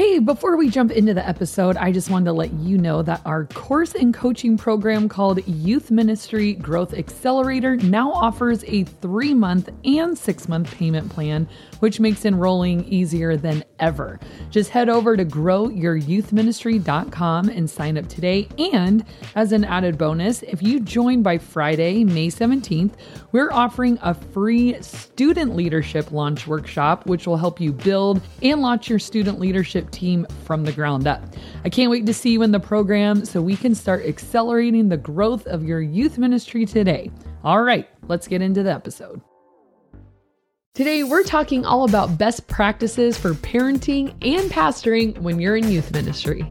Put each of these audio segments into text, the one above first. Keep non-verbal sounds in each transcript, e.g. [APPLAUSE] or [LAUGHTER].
Hey, before we jump into the episode, I just wanted to let you know that our course and coaching program called Youth Ministry Growth Accelerator now offers a three month and six month payment plan, which makes enrolling easier than ever. Just head over to growyouthministry.com and sign up today. And as an added bonus, if you join by Friday, May 17th, we're offering a free student leadership launch workshop, which will help you build and launch your student leadership team from the ground up. I can't wait to see you in the program so we can start accelerating the growth of your youth ministry today. All right, let's get into the episode. Today, we're talking all about best practices for parenting and pastoring when you're in youth ministry.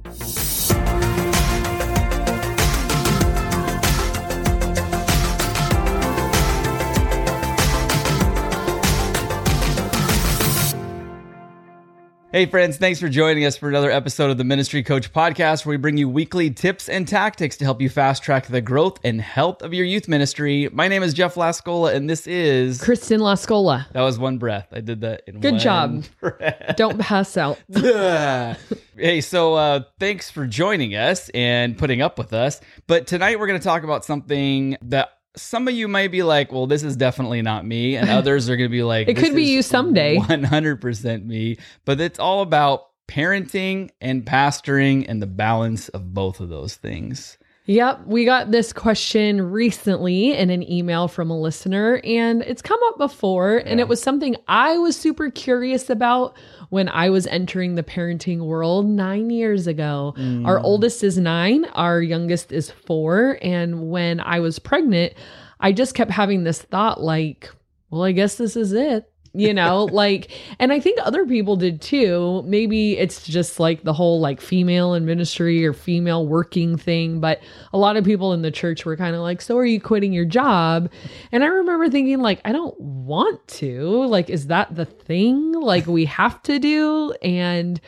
Hey, friends, thanks for joining us for another episode of the Ministry Coach Podcast, where we bring you weekly tips and tactics to help you fast track the growth and health of your youth ministry. My name is Jeff Lascola, and this is Kristen Lascola. That was one breath. I did that in Good job. breath. Don't pass out. [LAUGHS] hey, so uh, thanks for joining us and putting up with us. But tonight we're going to talk about something that some of you might be like, well, this is definitely not me. And [LAUGHS] others are going to be like, it could be you someday. 100% me. But it's all about parenting and pastoring and the balance of both of those things. Yep, we got this question recently in an email from a listener, and it's come up before. Yeah. And it was something I was super curious about when I was entering the parenting world nine years ago. Mm. Our oldest is nine, our youngest is four. And when I was pregnant, I just kept having this thought like, well, I guess this is it you know like and i think other people did too. Maybe it's just like the whole like female in ministry or female working thing but a lot of people in the church were kind of like so are you quitting your job? And i remember thinking like i don't want to. Like is that the thing? Like we have to do? And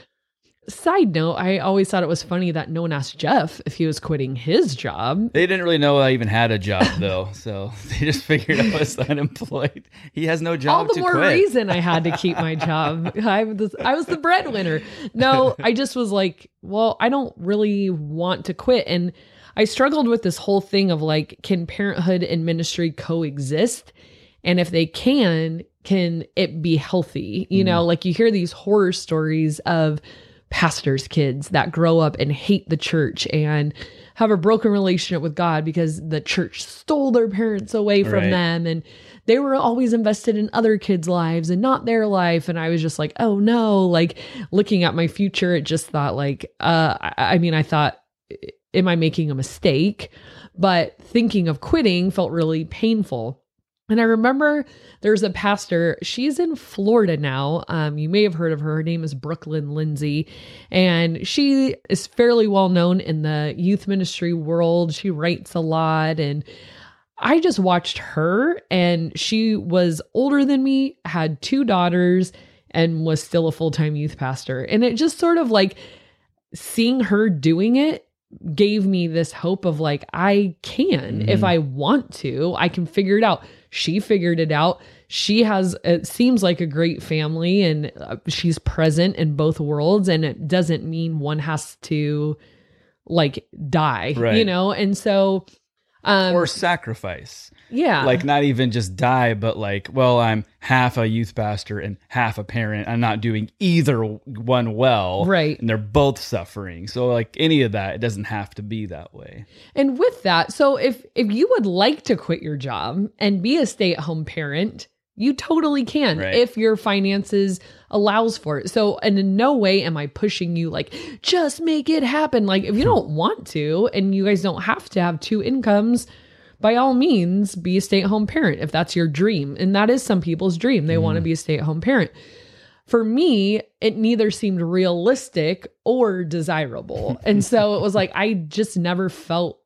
Side note, I always thought it was funny that no one asked Jeff if he was quitting his job. They didn't really know I even had a job [LAUGHS] though, so [LAUGHS] they just figured I was unemployed. He has no job. All the more quit. reason I had to keep my [LAUGHS] job. I was I was the breadwinner. No, I just was like, well, I don't really want to quit, and I struggled with this whole thing of like, can parenthood and ministry coexist? And if they can, can it be healthy? You mm. know, like you hear these horror stories of pastors' kids that grow up and hate the church and have a broken relationship with God because the church stole their parents away from right. them and they were always invested in other kids' lives and not their life. And I was just like, oh no, like looking at my future, it just thought like, uh, I, I mean, I thought, am I making a mistake? But thinking of quitting felt really painful. And I remember there's a pastor, she's in Florida now. Um, you may have heard of her. Her name is Brooklyn Lindsey. And she is fairly well known in the youth ministry world. She writes a lot. And I just watched her, and she was older than me, had two daughters, and was still a full time youth pastor. And it just sort of like seeing her doing it gave me this hope of like, I can, mm-hmm. if I want to, I can figure it out she figured it out. She has, it seems like a great family and uh, she's present in both worlds. And it doesn't mean one has to like die, right. you know? And so, um, or sacrifice. Yeah. Like not even just die, but like, well, I'm half a youth pastor and half a parent. I'm not doing either one well. Right. And they're both suffering. So like any of that, it doesn't have to be that way. And with that, so if if you would like to quit your job and be a stay-at-home parent, you totally can right. if your finances allows for it. So, and in no way am I pushing you like just make it happen. Like if you don't want to and you guys don't have to have two incomes, by all means, be a stay at home parent if that's your dream. And that is some people's dream. They mm. want to be a stay at home parent. For me, it neither seemed realistic or desirable. [LAUGHS] and so it was like, I just never felt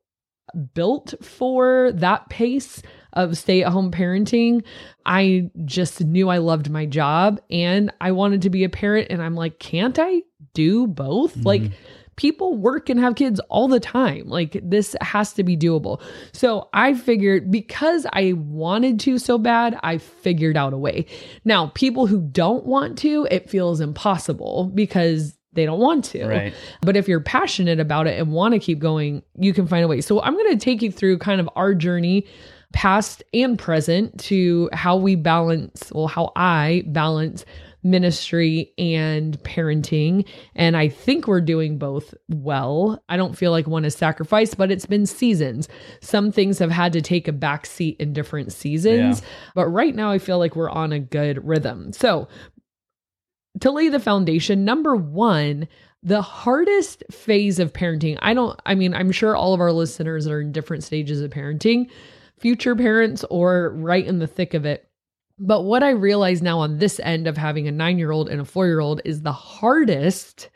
built for that pace of stay at home parenting. I just knew I loved my job and I wanted to be a parent. And I'm like, can't I do both? Mm-hmm. Like, people work and have kids all the time. Like this has to be doable. So I figured because I wanted to so bad, I figured out a way. Now, people who don't want to, it feels impossible because they don't want to. Right. But if you're passionate about it and want to keep going, you can find a way. So I'm going to take you through kind of our journey, past and present, to how we balance, well, how I balance ministry and parenting. And I think we're doing both well. I don't feel like one is sacrificed, but it's been seasons. Some things have had to take a back seat in different seasons. Yeah. But right now, I feel like we're on a good rhythm. So, to lay the foundation, number one, the hardest phase of parenting, I don't, I mean, I'm sure all of our listeners are in different stages of parenting, future parents or right in the thick of it. But what I realize now on this end of having a nine year old and a four year old is the hardest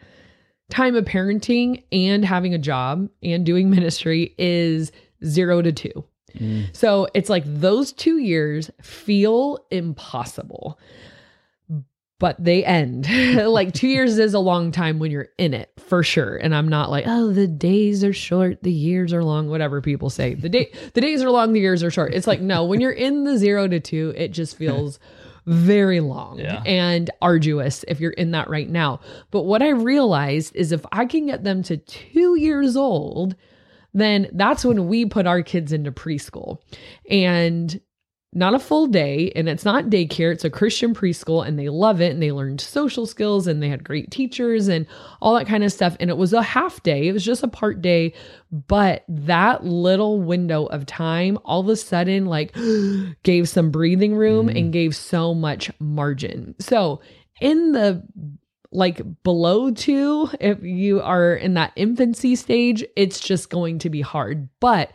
time of parenting and having a job and doing [LAUGHS] ministry is zero to two. Mm. So it's like those two years feel impossible, but they end. [LAUGHS] like two years is a long time when you're in it for sure. And I'm not like, oh, the days are short, the years are long, whatever people say. The day [LAUGHS] the days are long, the years are short. It's like, no, when you're in the zero to two, it just feels [LAUGHS] very long Yeah. and arduous if you're in that right now. But what I realized is if I can get them to two years old, then that's when we put our kids into preschool. And not a full day, and it's not daycare, it's a Christian preschool, and they love it. And they learned social skills, and they had great teachers, and all that kind of stuff. And it was a half day, it was just a part day. But that little window of time all of a sudden, like, [GASPS] gave some breathing room mm. and gave so much margin. So, in the like below two, if you are in that infancy stage, it's just going to be hard. But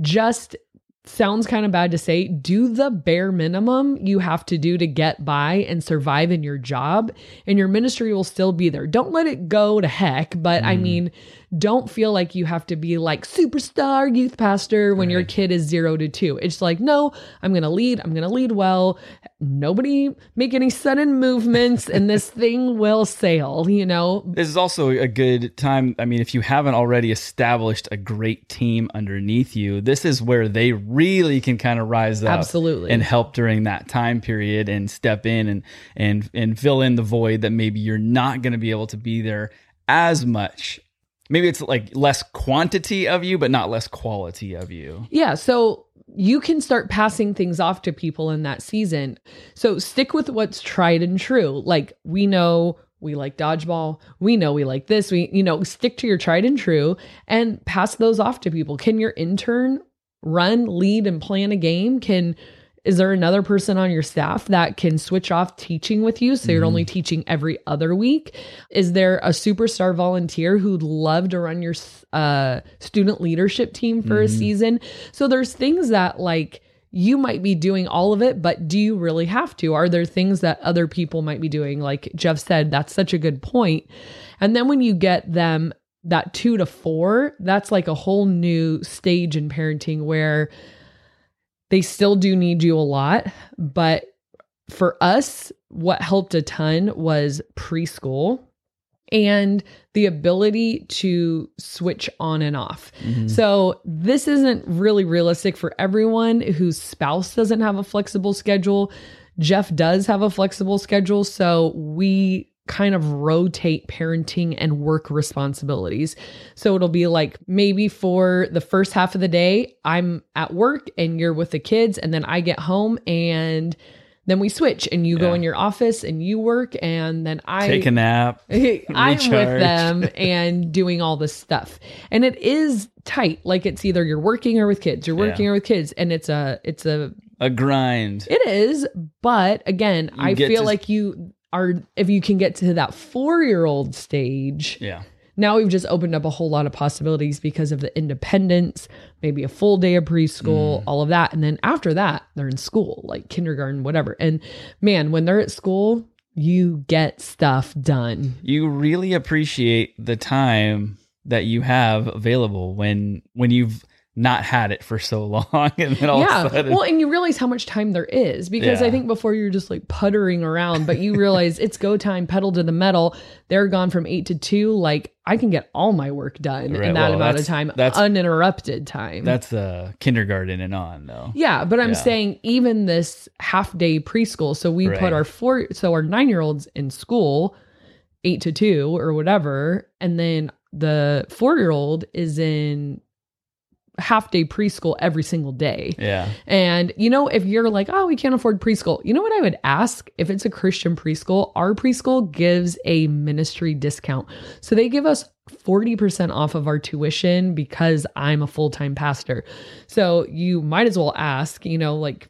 just sounds kind of bad to say, do the bare minimum you have to do to get by and survive in your job, and your ministry will still be there. Don't let it go to heck, but I Mm. mean, don't feel like you have to be like superstar youth pastor when your kid is zero to two. It's like, no, I'm going to lead. I'm going to lead well. Nobody make any sudden movements, and this [LAUGHS] thing will sail, you know? This is also a good time. I mean, if you haven't already established a great team underneath you, this is where they really can kind of rise up Absolutely. and help during that time period and step in and and and fill in the void that maybe you're not going to be able to be there as much. Maybe it's like less quantity of you, but not less quality of you. Yeah. So you can start passing things off to people in that season. So stick with what's tried and true. Like we know we like dodgeball. We know we like this. We, you know, stick to your tried and true and pass those off to people. Can your intern run, lead, and plan a game? Can is there another person on your staff that can switch off teaching with you? So you're only teaching every other week. Is there a superstar volunteer who'd love to run your uh, student leadership team for a season? So there's things that like you might be doing all of it but do you really have to? Are there things that other people might be doing? Like jeff said that's such a good point. point. And then when you get them that two to four that's like a whole new stage in parenting where they still do need you a lot. But for us, what helped a ton was preschool and the ability to switch on and off. Mm-hmm. So, this isn't really realistic for everyone whose spouse doesn't have a flexible schedule. Jeff does have a flexible schedule. So, we kind of rotate parenting and work responsibilities. So it'll be like maybe for the first half of the day, I'm at work and you're with the kids, and then I get home and then we switch and you go in your office and you work and then I Take a nap. [LAUGHS] I'm with them [LAUGHS] and doing all this stuff. And it is tight. Like it's either you're working or with kids, you're working Yeah. or with kids. And it's a it's a A grind. it is, but again, You I feel to- like you are if you can get to that four year old stage, Yeah. now we've just opened up a whole lot of possibilities because of the independence, maybe a full day of preschool, Mm. all of that. And then after that, they're in school, like kindergarten, whatever. And man, when they're at school, you get stuff done. you really appreciate the time that you have available when when you've not had it for so long [LAUGHS] and then all yeah. of a sudden Well, and you realize how much time there is because I think before you're just like puttering around, but you realize it's go time, pedal to the metal. They're gone from eight to two. Like I can get all my work done Right, in that well, amount of time, that's- uninterrupted time. that's uh kindergarten and on though Yeah, but I'm Yeah. saying even this half day preschool. So we Right. put our four, so our nine year olds in school eight to two or whatever. And then the four year old is in half day preschool every single day. Yeah. And you know, if you're like, oh, we can't afford preschool, you know what I would ask? If it's a Christian preschool, our preschool gives a ministry discount. So they give us 40% off of our tuition because I'm a full time pastor. So you might as well ask, you know, like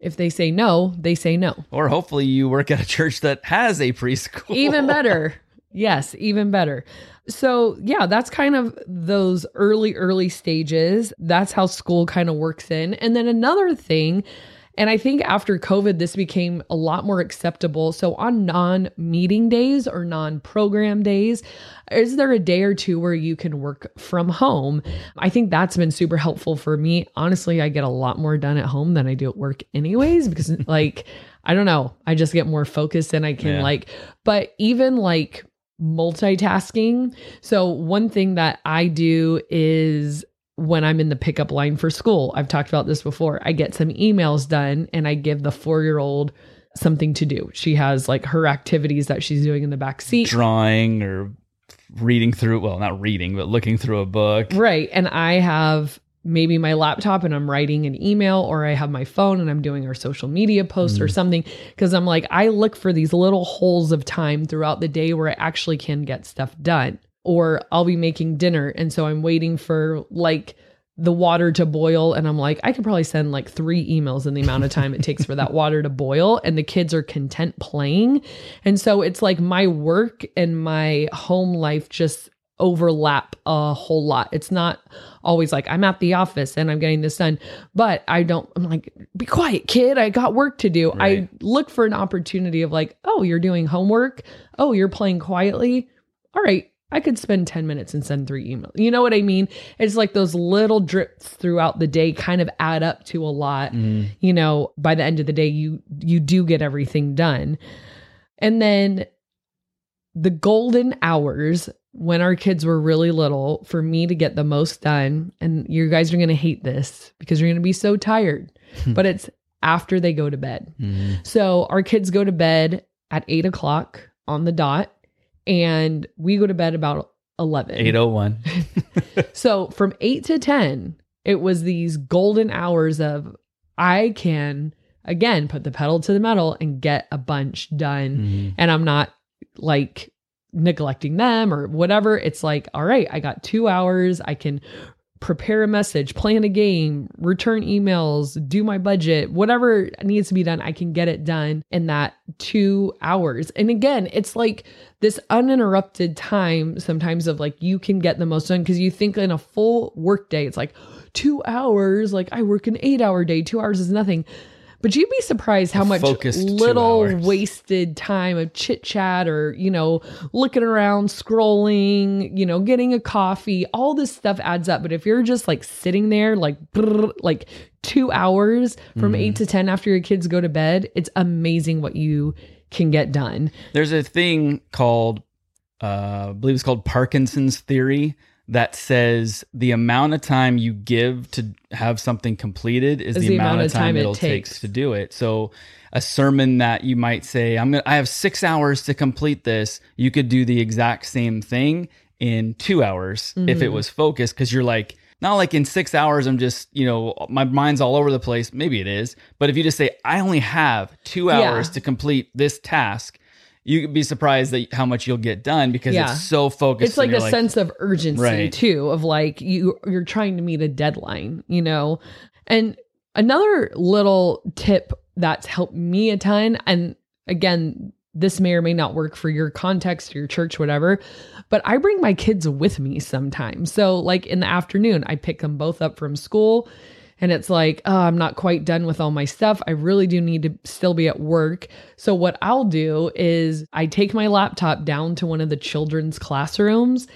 if they say no, they say no. Or hopefully you work at a church that has a preschool. Even better. [LAUGHS] Yes, even better. So, yeah, that's kind of those early, early stages. That's how school kind of works in. And then another thing, and I think after COVID, this became a lot more acceptable. So, on non meeting days or non program days, is there a day or two where you can work from home? I think that's been super helpful for me. Honestly, I get a lot more done at home than I do at work, anyways, because, [LAUGHS] like, I don't know, I just get more focused and I can, Yeah. like, but even like, multitasking. So, one thing that I do is when I'm in the pickup line for school, I've talked about this before, I get some emails done and I give the four year old something to do. She has like her activities that she's doing in the back seat. Drawing or reading through, well, not reading, but looking through a book. Right. And I have maybe my laptop and I'm writing an email or I have my phone and I'm doing our social media post or mm. something because I'm like I look for these little holes of time throughout the day where I actually can get stuff done. Or I'll be making dinner and so I'm waiting for like the water to boil and I'm like I could probably send like 3 emails in the amount of time it takes for that [LAUGHS] water to boil and the kids are content playing. And so it's like my work and my home life just overlap a whole lot. It's not always like I'm at the office and I'm getting this done, but I don't, I'm like, be quiet, kid. I got work to do. Right. I look for an opportunity of like, oh, you're doing homework. Oh, you're playing quietly. All right. I could spend 10 minutes and send three emails. You know what I mean? It's like those little drips throughout the day kind of add up to a lot. Mhm. You know, by the end of the day, you you do get everything done. And then the golden hours when our kids were really little for me to get the most done, and you guys are going to hate this because you're going to be so tired, but it's after they go to bed. Mhm. So our kids go to bed at eight o'clock on the dot, and we go to bed about 11. 801. [LAUGHS] So from eight to 10, it was these golden hours of I can, again, put the pedal to the metal and get a bunch done Mhm. and I'm not like neglecting them or whatever. It's like, all right, I got two hours. I can prepare a message, plan a game, return emails, do my budget, whatever needs to be done, I can get it done in that two hours. And again, it's like this uninterrupted time sometimes of like you can get the most done because you think in a full work day, it's like two hours, like I work an eight hour day, two hours is nothing. But you'd be surprised how much Focused little wasted time of chit chat or, you know, looking around, scrolling, you know, getting a coffee, all this stuff adds up. But if you're just like sitting there, like, brrr, like two hours from Mhm. eight to 10 after your kids go to bed, it's amazing what you can get done. There's a thing called, uh, I believe it's called Parkinson's theory that says the amount of time you give to have something completed is, the, amount, of time, it'll takes. takes. to do it. So a sermon that you might say, I'm gonna, I have six hours to complete this. You could do the exact same thing in two hours if it Mhm. was focused because you're like, not like in six hours, I'm just, you know, my mind's all over the place. Maybe it is. But if you just say, I only have two Yeah. hours to complete this task, you could be surprised that how much you'll get done because Yeah. it's so focused. it's like a you're sense of urgency Right. too of like you you're trying to meet a deadline you know and another little tip that's helped me a ton and again this may or may not work for your context your church whatever but i bring my kids with me sometimes so like in the afternoon i pick them both up from school and it's like, oh, I'm not quite done with all my stuff. I really do need to still be at work. So, what I'll do is I take my laptop down to one of the children's classrooms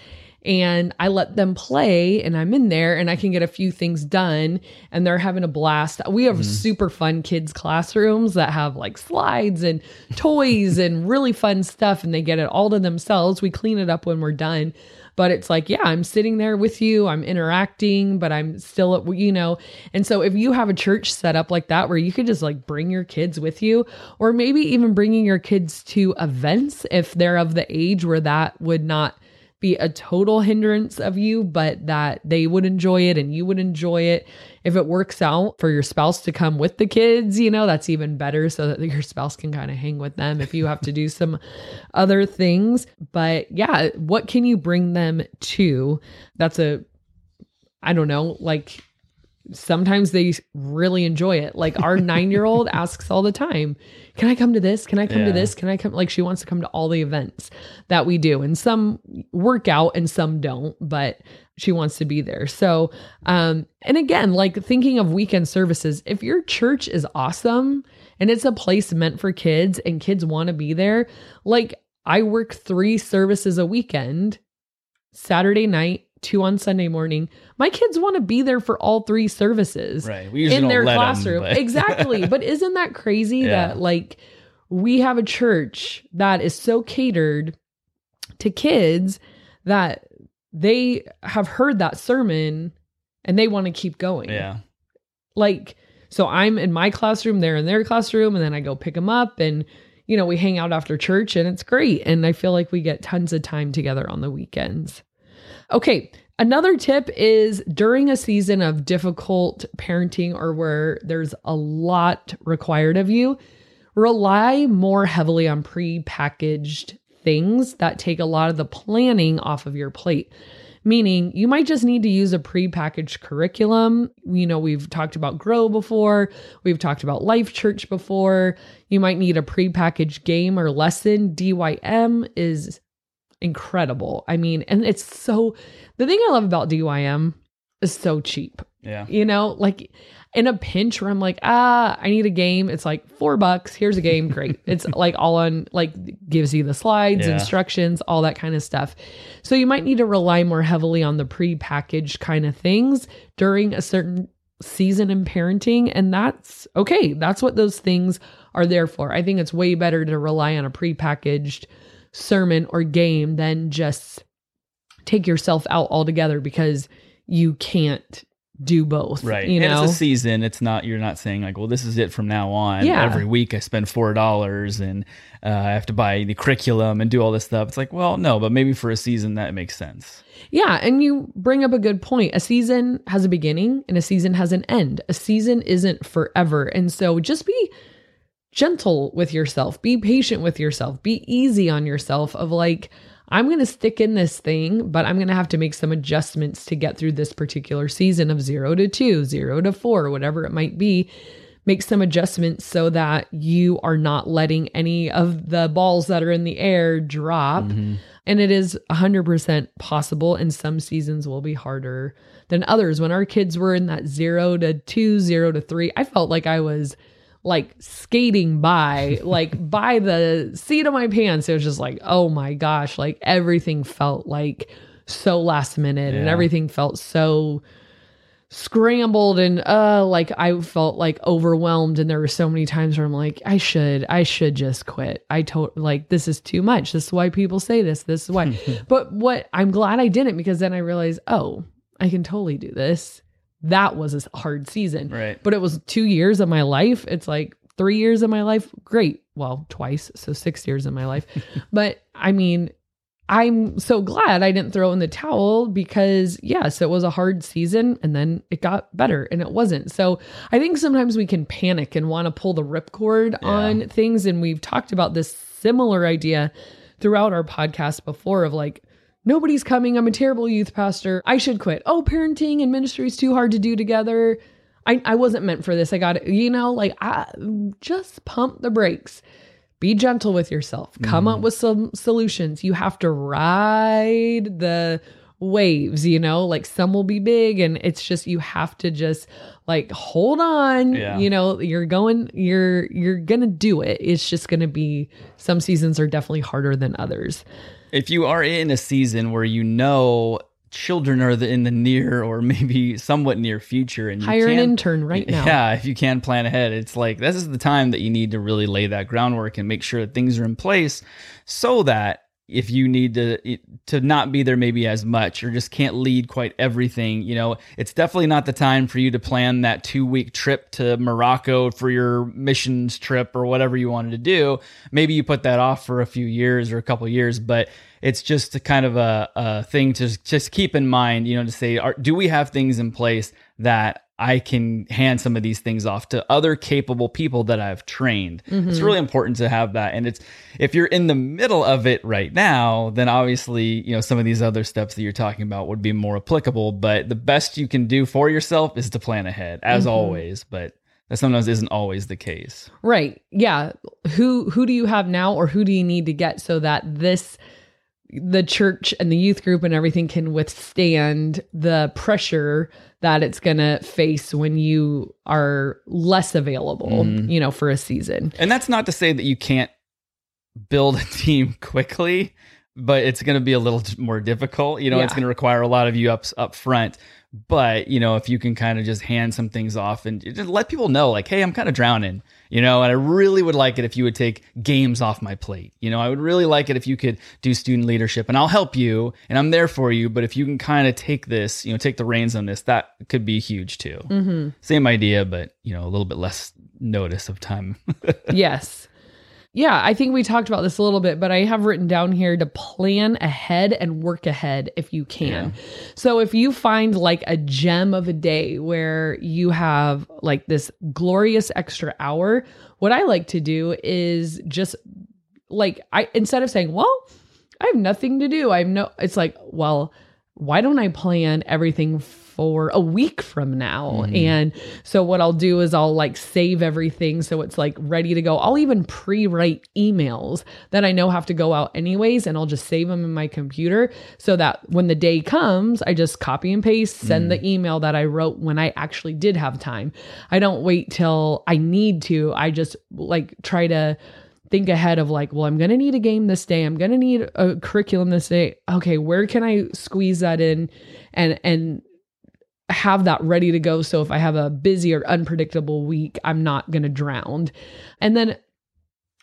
and I let them play and I'm in there and I can get a few things done and they're having a blast. We have mm-hmm. super fun kids classrooms that have like slides and toys and really fun stuff and they get it all to themselves. We clean it up when we're done. But it's like, yeah, I'm sitting there with you, I'm interacting, but I'm still, you know. And so if you have a church set up like that where you could just like bring your kids with you, or maybe even bringing your kids to events if they're of the age where that would not be a total hindrance of you, but that they would enjoy it and you would enjoy it. If it works out for your spouse to come with the kids, you know, that's even better so that your spouse can kind of hang with them if you have to do some other things. But yeah, what can you bring them to? That's a, I don't know, like sometimes they really enjoy it. Like our [LAUGHS] nine year old asks all the time, Can I come to this? Can I come Yeah. to this? Can I come? Like she wants to come to all the events that we do. And some work out and some don't, but she wants to be there. So, um, and again, like thinking of weekend services, if your church is awesome and it's a place meant for kids and kids want to be there, like I work three services a weekend Saturday night, two on Sunday morning. My kids want to be there for all three services Right. We in their classroom. but- [LAUGHS] exactly. But isn't that crazy Yeah. that like we have a church that is so catered to kids that they have heard that sermon and they want to keep going. yeah. Like, so I'm in my classroom, they're in their classroom, and then I go pick them up and, you know, we hang out after church and it's great. And I feel like we get tons of time together on the weekends. Okay. Another tip is during a season of difficult parenting or where there's a lot required of you, rely more heavily on pre-packaged things that take a lot of the planning off of your plate. Meaning, you might just need to use a pre-packaged curriculum. You know, we've talked about Grow before, we've talked about Life Church before. You might need a pre-packaged game or lesson. DYM is incredible. I mean, and it's so the thing I love about DYM is so cheap. Yeah. You know, like in a pinch where I'm like, ah, I need a game. It's like four bucks. Here's a game. Great. [LAUGHS] it's like all on, like, gives you the slides, Yeah. instructions, all that kind of stuff. So you might need to rely more heavily on the pre-packaged kind of things during a certain season in parenting. And that's okay. That's what those things are there for. I think it's way better to rely on a pre-packaged sermon or game than just take yourself out altogether because you can't do both. Right. You and know? it's a season. It's not, you're not saying like, well, this is it from now on. Yeah. Every week I spend $4 and uh, I have to buy the curriculum and do all this stuff. It's like, well, no, but maybe for a season that makes sense. Yeah, and you bring up a good point. A season has a beginning and a season has an end. A season isn't forever. And so just be gentle with yourself. Be patient with yourself. Be easy on yourself of like I'm going to stick in this thing, but I'm going to have to make some adjustments to get through this particular season of 0 to two, zero to 4, whatever it might be. Make some adjustments so that you are not letting any of the balls that are in the air drop. Mhm. And it is 100% possible, and some seasons will be harder than others. When our kids were in that zero to two, zero to three, I felt like I was like skating by, [LAUGHS] like by the seat of my pants. It was just like, oh my gosh, like everything felt like so last minute and everything felt so scrambled and uh like I felt like overwhelmed and there were so many times where I'm like I should I should just quit. I told like this is too much. This is why people say this. This is why. [LAUGHS] but what I'm glad I didn't because then I realized, "Oh, I can totally do this." That was a hard season. Right. But it was 2 years of my life. It's like 3 years of my life. Great. Well, twice, so 6 years of my life. [LAUGHS] but I mean, I'm so glad I didn't throw in the towel because, yes, it was a hard season and then it got better and it wasn't. So I think sometimes we can panic and want to pull the ripcord Yeah. on things. And we've talked about this similar idea throughout our podcast before of like, nobody's coming. I'm a terrible youth pastor. I should quit. Oh, parenting and ministry is too hard to do together. I, I wasn't meant for this. I got it. You know, like, I, just pump the brakes be gentle with yourself come up mm-hmm. with some solutions you have to ride the waves, you know, like some will be big and it's just you have to just like hold on, Yeah. you know, you're going you're you're going to do it. It's just going to be some seasons are definitely harder than others. If you are in a season where you know children are the, in the near or maybe somewhat near future and you Hire an intern right now. Yeah, if you can plan ahead, it's like this is the time that you need to really lay that groundwork and make sure that things are in place so that if you need to to not be there maybe as much or just can't lead quite everything, you know, it's definitely not the time for you to plan that 2-week trip to Morocco for your missions trip or whatever you wanted to do. Maybe you put that off for a few years or a couple years, but it's just a kind of a, a thing to just keep in mind, you know, to say, are, do we have things in place that I can hand some of these things off to other capable people that I've trained. It's mm-hmm. really important to have that. And it's if you're in the middle of it right now, then obviously, you know, some of these other steps that you're talking about would be more applicable. But the best you can do for yourself is to plan ahead, as mm-hmm. always. But that sometimes isn't always the case. Right. Yeah. Who who do you have now or who do you need to get so that this the church and the youth group and everything can withstand the pressure that it's going to face when you are less available, mm. you know, for a season. And that's not to say that you can't build a [LAUGHS] team quickly, but it's going to be a little more difficult. You know, it's going to require a lot of you up up front. But you know, if you can kind of just hand some things off and just let people know, like, hey, I'm kind of drowning. You know, and I really would like it if you would take games off my plate. You know, I would really like it if you could do student leadership, and I'll help you, and I'm there for you. But if you can kind of take this, you know, take the reins on this, that could be huge too. Mm-hmm. Same idea, but you know, a little bit less notice of time. [LAUGHS] yes. Yeah, I think we talked about this a little bit, but I have written down here to plan ahead and work ahead if you can. So if you find like a gem of a day where you have like this glorious extra hour, what I like to do is just like I instead of saying, "Well, I have nothing to do." I have no it's like, "Well, why don't I plan everything for a week from now? Mm-hmm. And so what I'll do is I'll like save everything so it's like ready to go. I'll even pre-write emails that I know have to go out anyways and I'll just save them in my computer so that when the day comes, I just copy and paste, send the mm. email that I wrote when I actually did have time. I don't wait till I need to. I just like try to think ahead of like, well, I'm going to need a game this day. I'm going to need a curriculum this day. Okay, where can I squeeze that in and and have that ready to go so if I have a busy or unpredictable week, I'm not going to drown. And then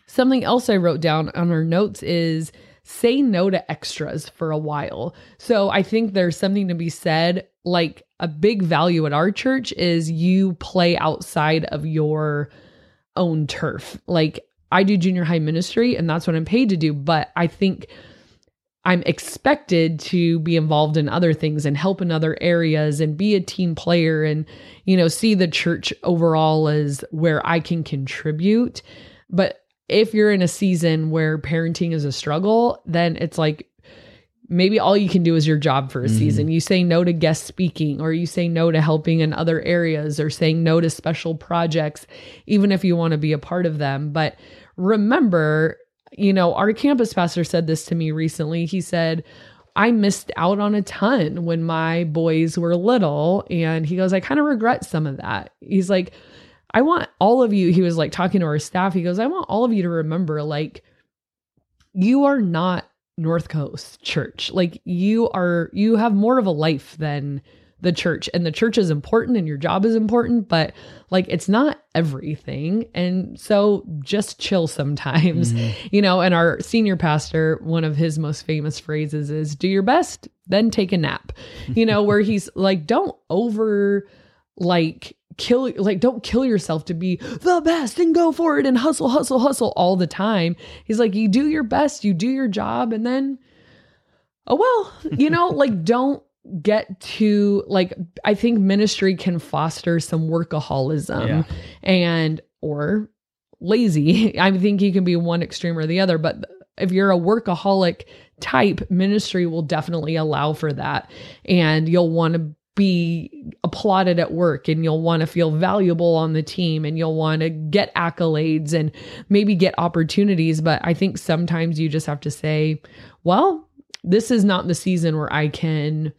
something else I wrote down on our notes is say no to extras for a while. So I think there's something to be said like a big value at our church is you play outside of your own turf. Like I do junior high ministry and that's what I'm paid to do, but I think I'm expected to be involved in other things and help in other areas and be a team player and you know see the church overall as where I can contribute. But if you're in a season where parenting is a struggle, then it's like maybe all you can do is your job for a mm-hmm. season. You say no to guest speaking, or you say no to helping in other areas, or saying no to special projects, even if you want to be a part of them. But remember, you know, our campus pastor said this to me recently. He said, I missed out on a ton when my boys were little. And he goes, I kind of regret some of that. He's like, I want all of you, he was like talking to our staff. He goes, I want all of you to remember, like, you are not North Coast church. Like you are you have more of a life than the church and the church is important and your job is important, but like it's not everything. And so just chill sometimes. Mm-hmm. [LAUGHS] You know, and our senior pastor, one of his most famous phrases is do your best, then take a nap. You know, where he's [LAUGHS] like don't over like kill like don't kill yourself to be the best and go for it and hustle hustle hustle all the time he's like you do your best you do your job and then oh well you know like [LAUGHS] don't get to like i think ministry can foster some workaholism Yeah. and or lazy. [LAUGHS] I think you can be one extreme or the other but if you're a workaholic type ministry will definitely allow for that. And you'll want to be applauded at work and you'll want to feel valuable on the team and you'll want to get accolades and maybe get opportunities. But i think sometimes you just have to say well this is not the season where I can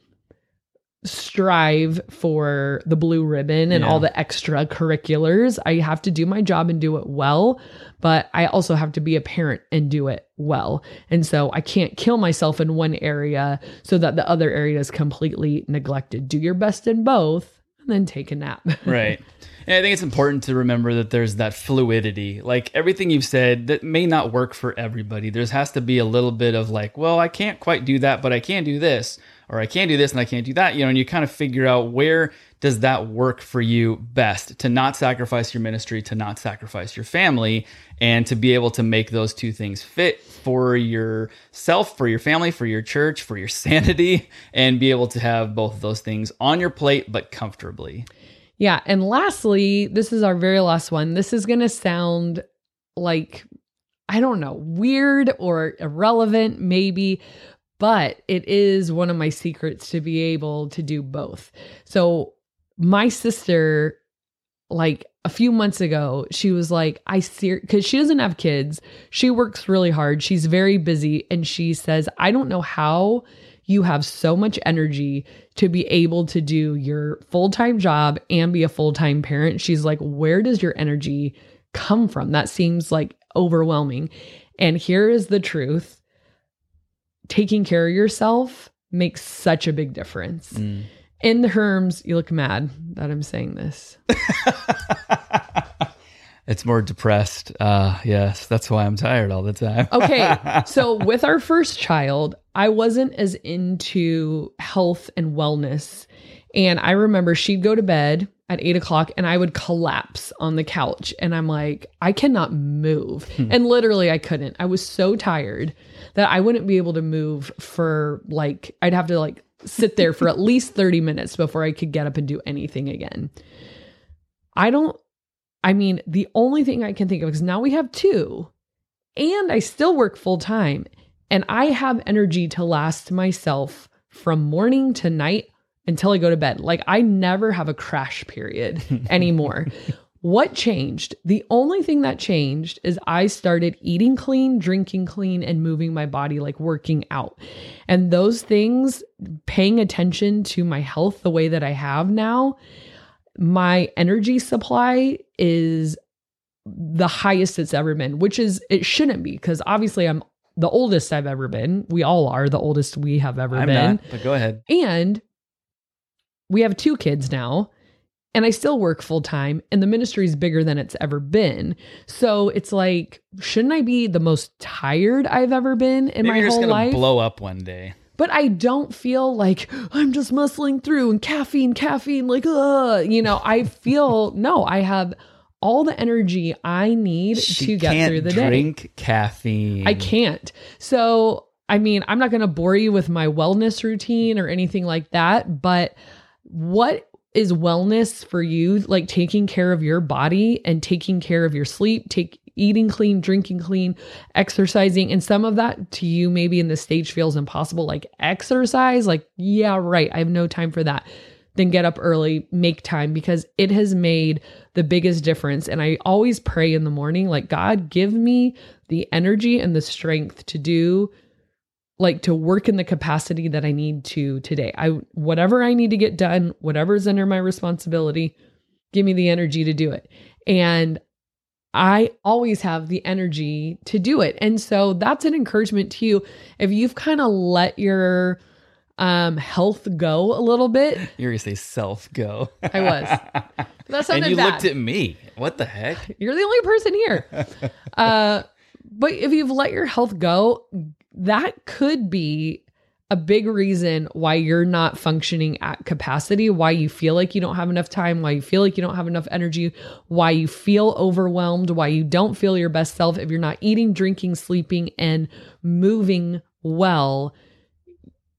strive for the blue ribbon and Yeah. all the extracurriculars. I have to do my job and do it well, but I also have to be a parent and do it well. And so I can't kill myself in one area so that the other area is completely neglected. Do your best in both and then take a nap. [LAUGHS] right. And I think it's important to remember that there's that fluidity. Like everything you've said, that may not work for everybody. There's has to be a little bit of like, well, I can't quite do that, but I can do this, or I can't do this and I can't do that. You know, and you kind of figure out where does that work for you best to not sacrifice your ministry, to not sacrifice your family, and to be able to make those two things fit for yourself, for your family, for your church, for your [LAUGHS] sanity, and be able to have both of those things on your plate, but comfortably. Yeah. And lastly, this is our very last one. This is going to sound like, I don't know, weird or irrelevant, maybe, but it is one of my secrets to be able to do both. So, my sister, like a few months ago, she was like, I see, because she doesn't have kids. She works really hard. She's very busy. And she says, I don't know how you have so much energy to be able to do your full time job and be a full time parent. She's like, Where does your energy come from? That seems like overwhelming. And here is the truth taking care of yourself makes such a big difference. In the Herms, you look mad that I'm saying this. [LAUGHS] It's more depressed. Uh, yes, that's why I'm tired all the time. Okay. [LAUGHS] so with our first child, I wasn't as into health and wellness. And I remember she'd go to bed at eight o'clock and I would collapse on the couch. And I'm like, I cannot move. And literally, I couldn't. I was so tired that I wouldn't be able to move for like, I'd have to like sit there for at [LAUGHS] least 30 minutes before I could get up and do anything again. I don't, I mean, the only thing I can think of is now we have two and I still work full time and I have energy to last myself from morning to night until I go to bed. Like I never have a crash period [LAUGHS] anymore. What changed? The only thing that changed is I started eating clean, drinking clean, and moving my body, like working out. And those things, paying attention to my health the way that I have now, my energy supply is the highest it's ever been, which is it shouldn't be because obviously I'm the oldest I've ever been. We all are the oldest we have ever I'm been. not, but go ahead. And we have two kids now, and I still work full time, and the ministry is bigger than it's ever been. So it's like, shouldn't I be the most tired I've ever been in Maybe my you're just whole gonna life? blow up one day. but I don't feel like I'm just muscling through and caffeine, caffeine, like, uh, you know, I feel [LAUGHS] no, I have all the energy I need She to get can't through the day. drink caffeine. I can't. So, I mean, I'm not going to bore you with my wellness routine or anything like that, but what is wellness for you? Like taking care of your body and taking care of your sleep, take eating clean, drinking clean, exercising, and some of that to you maybe in the stage feels impossible like exercise, like yeah, right, I have no time for that. Then get up early, make time because it has made the biggest difference. And I always pray in the morning, like, God, give me the energy and the strength to do like to work in the capacity that I need to today. I whatever I need to get done, whatever's under my responsibility, give me the energy to do it. And I always have the energy to do it. And so that's an encouragement to you if you've kind of let your um health go a little bit. [LAUGHS] You're gonna say self go. [LAUGHS] I was. That sounded and you bad. looked at me. What the heck? You're the only person here. [LAUGHS] uh, but if you've let your health go, that could be a big reason why you're not functioning at capacity, why you feel like you don't have enough time, why you feel like you don't have enough energy, why you feel overwhelmed, why you don't feel your best self if you're not eating, drinking, sleeping, and moving well.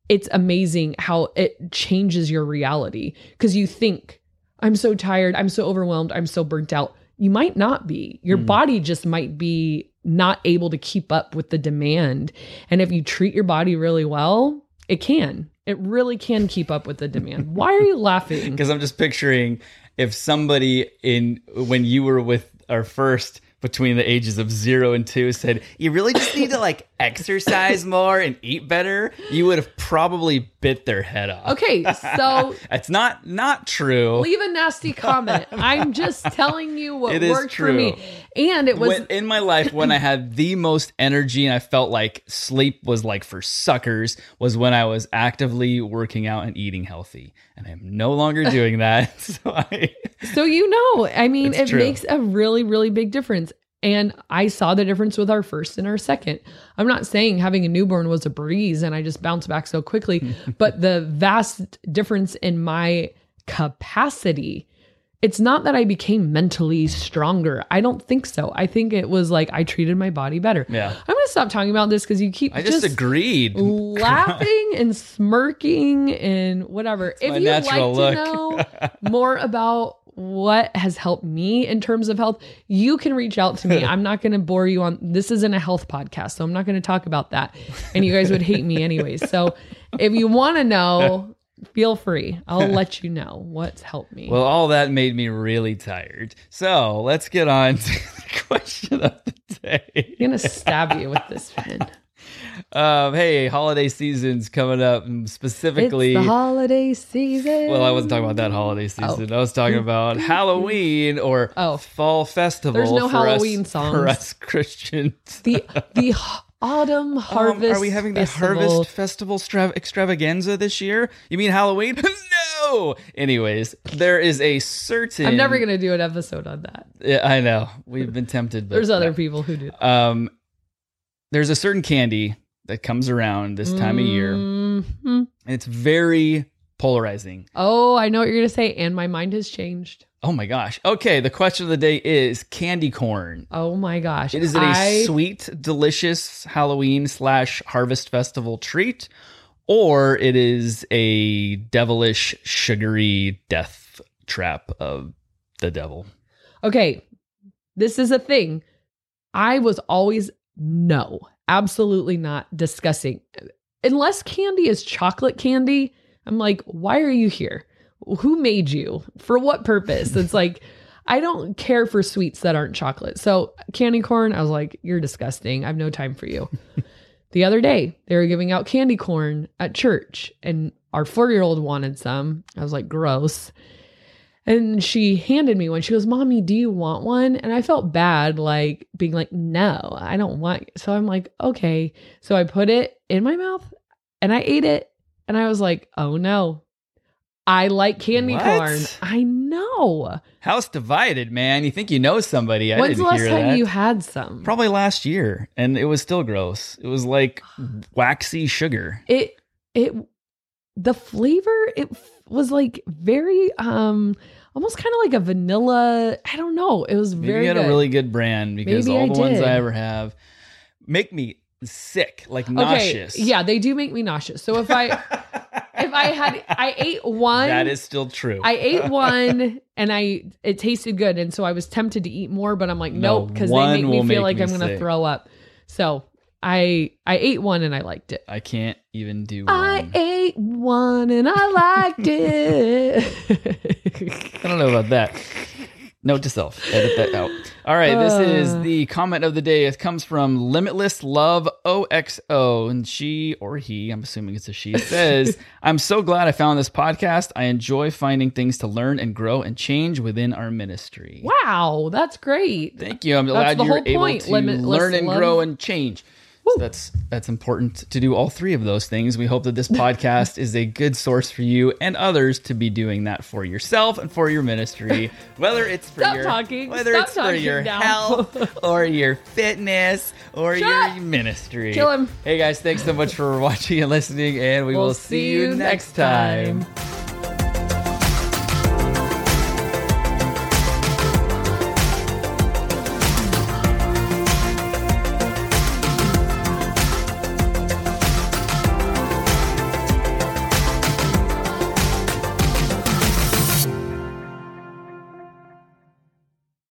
It's amazing how it changes your reality because you think, I'm so tired, I'm so overwhelmed, I'm so burnt out. You might not be. Your Mm. body just might be not able to keep up with the demand. And if you treat your body really well, it can. It really can keep up with the demand. [LAUGHS] Why are you laughing? Because I'm just picturing if somebody in when you were with our first between the ages of zero and two said, You really just need to [LAUGHS] like exercise more and eat better, you would have probably bit their head off. Okay, so [LAUGHS] It's not not true. leave a nasty comment. I'm just telling you what It worked for me. And it was when, in my life when I had the most energy and I felt like sleep was like for suckers was when I was actively working out and eating healthy. And I'm no longer doing that. [LAUGHS] So I So you know, I mean, it true. makes a really, really big difference. And I saw the difference with our first and our second. I'm not saying having a newborn was a breeze and I just bounced back so quickly, [LAUGHS] but the vast difference in my capacity. It's not that I became mentally stronger. I don't think so. I think it was like I treated my body better. Yeah. I'm going to stop talking about this because you keep I just, just agreed. [LAUGHS] laughing and smirking and whatever. my if you'd like natural to know [LAUGHS] more about what has helped me in terms of health, you can reach out to me. [LAUGHS] I'm not going to bore you on this isn't a health podcast, so I'm not going to talk about that. And you guys would hate me anyways. So if you want to know, [LAUGHS] feel free. I'll [LAUGHS] let you know what's helped me. Well, all that made me really tired. So let's get on to the question of the day. I'm going to stab you with this pen. Um, hey, holiday season's coming up, and specifically. it's the holiday season. well, I wasn't talking about that holiday season. I was talking about Halloween or Oh. fall festival. There's no for us- Halloween songs. for us [LAUGHS] Christians. the the autumn harvest. [LAUGHS] Um, are we having the festival. harvest festival stra- extravaganza this year? You mean Halloween? [LAUGHS] no. Anyways, there is a certain. I'm never gonna do an episode on that. Yeah, I know we've been tempted. But There's other no. people who do. Um, there's a certain candy that comes around this time of year, and Mhm. it's very polarizing. Oh, I know what you're gonna say, and my mind has changed. Oh my gosh. Okay, the question of the day is candy corn. Oh my gosh, It is it a I- sweet, delicious Halloween slash harvest festival treat, or it is a devilish, sugary death trap of the devil. Okay, this is a thing. I was always no, absolutely not discussing. Unless candy is chocolate candy, I'm like, why are you here? Who made you? For what purpose? It's like, I don't care for sweets that aren't chocolate. So, candy corn, I was like, you're disgusting. I have no time for you. [LAUGHS] the other day, they were giving out candy corn at church, and our four year old wanted some. I was like, gross. And she handed me one. She goes, Mommy, do you want one? And I felt bad, like being like, No, I don't want. So I'm like, Okay. So I put it in my mouth and I ate it. And I was like, Oh no. I like candy What? corn. I know. House divided, man. You think you know somebody? I When's the last hear time that. you had some? Probably last year, and it was still gross. It was like [SIGHS] waxy sugar. it it the flavor it f- was like very um almost kind of like a vanilla i don't know it was Maybe very you had good. a really good brand because Maybe all I the ones. I ever have make me sick, like nauseous. yeah they do make me nauseous so if i if i had i [LAUGHS] ate one that is still true. i ate [LAUGHS] one and i it tasted good and so i was tempted to eat more but i'm like No, nope because they make me feel make like me i'm gonna throw up so i i ate one and i liked it I can't even do one. I ate one and I liked it. [LAUGHS] I don't know about that. Note to self, edit that out. All right, this is Uh. the comment of the day. It comes from Limitless Love OXO, and she or he, I'm assuming it's a she, [LAUGHS] says, "I'm so glad I found this podcast. I enjoy finding things to learn and grow and change within our ministry." wow, that's great. Thank you. I'm That's glad you're able point, to limitless learn and love. grow and change. So that's that's important to do all three of those things. We hope that this [LAUGHS] podcast is a good source for you and others to be doing that for yourself and for your ministry, [LAUGHS] whether it's for Stop your talking. whether Stop it's for your now. health [LAUGHS] or your fitness or Shut your ministry. Kill him. Hey guys, thanks so much for watching and listening, and we We'll will see you next time.